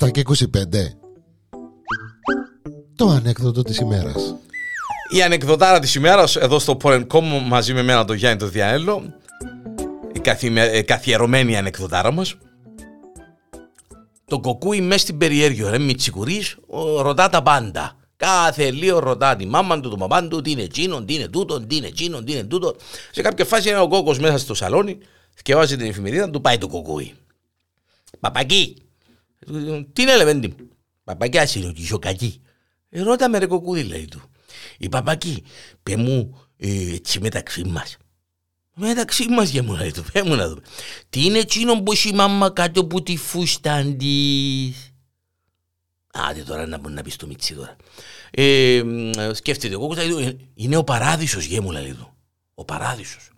7 και 25 Το ανέκδοτο της ημέρας. Η ανεκδοτάρα της ημέρας εδώ στο Porencom μαζί με μένα τον Γιάννη τον Διαέλο η καθημε... ε, καθιερωμένη ανεκδοτάρα μας. Το κοκκούι μέσα στην περιέργεια ρε Μιτσικουρής ρωτά τα πάντα Κάθε λίγο ρωτά τη μάμα του, του μαμά του, τι είναι εκείνο, τι είναι τούτο, τι είναι εκείνο, τι είναι τούτο. Σε κάποια φάση είναι ο κόκκος μέσα στο σαλόνι, σκευάζει την εφημερίδα, του πάει το κοκκούι. Παπακί, τι είναι λεβέντη μου; Παπακί, ας ρωτήσω κακή. Ε, ρώτα με ρε κοκκούδι λέει του. Η παπακί, πε μου ε, έτσι μεταξύ μας. Μεταξύ μας για μου λέει του, πέ μου να δούμε. Τι είναι εκείνο που έχει η μάμα κάτω από τη φούστα της. Άντε τώρα να μπορεί να πεις στο Μιτσί τώρα. Ε, σκέφτεται εγώ, είναι ο παράδεισος γέ μου λέει του. Ο παράδεισος.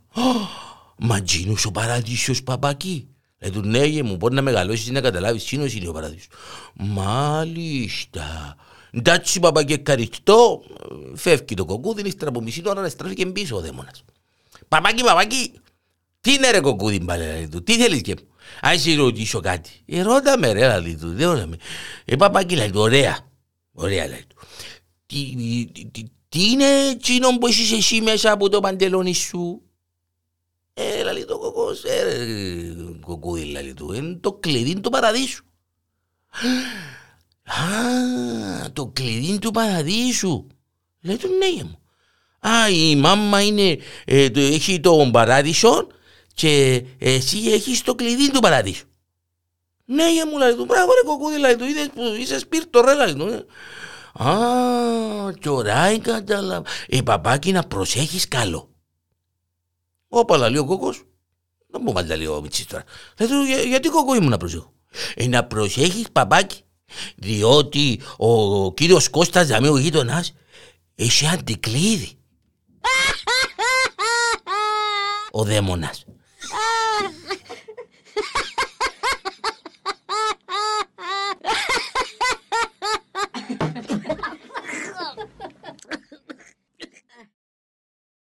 Μα τζίνος ο παράδεισος παπακί. Λέει του ναι γέ μου μπορεί να μεγαλώσεις ή να καταλάβεις τζίνος είναι ο παράδεισος. Μάλιστα. Εντάξει παπακί ευχαριστώ. Φεύγει το κοκκούδι, ύστερα από μισή ώρα να στράφηκε πίσω ο δαίμονας. Παπακί, παπακί. Τι είναι ρε κοκκούδι μπαλέ του, τι θέλεις και μου. Αν σε ρωτήσω κάτι, ε, ρώτα με ρε, λέει του, δεν ρώτα με. Ε, παπάκι, λέει του, ωραία, ωραία, λέει του. Τι, τι, τι, τι είναι εκείνο που έχεις εσύ μέσα από το παντελόνι σου; Ε, λέει το κοκκός, ε, κοκκούδι, λέει του, είναι το κλειδί του παραδείσου. Α, το κλειδί του παραδείσου. Λέει του, ναι, μου. Α, η μάμα είναι, ε, το, έχει τον παράδεισο και εσύ έχεις το κλειδί του παραδείσου. Ναι, για μου λέει του, μπράβο ρε κοκκούδι, λέει του, είδες που είσαι σπίρτο ρε, λέει του. Ε. Α, τώρα κατάλαβα. Ε, παπάκι να προσέχεις καλό. Όπα, λέει ο κόκκος. Να μου μάλτα λέει ο Μιτσής τώρα. Λέει του, για, γιατί κοκκούι μου να προσέχω. Ε, να προσέχεις παπάκι, διότι ο κύριος Κώστας, δηλαδή ο γείτονας, έχει αντικλείδι. ο δαίμονας.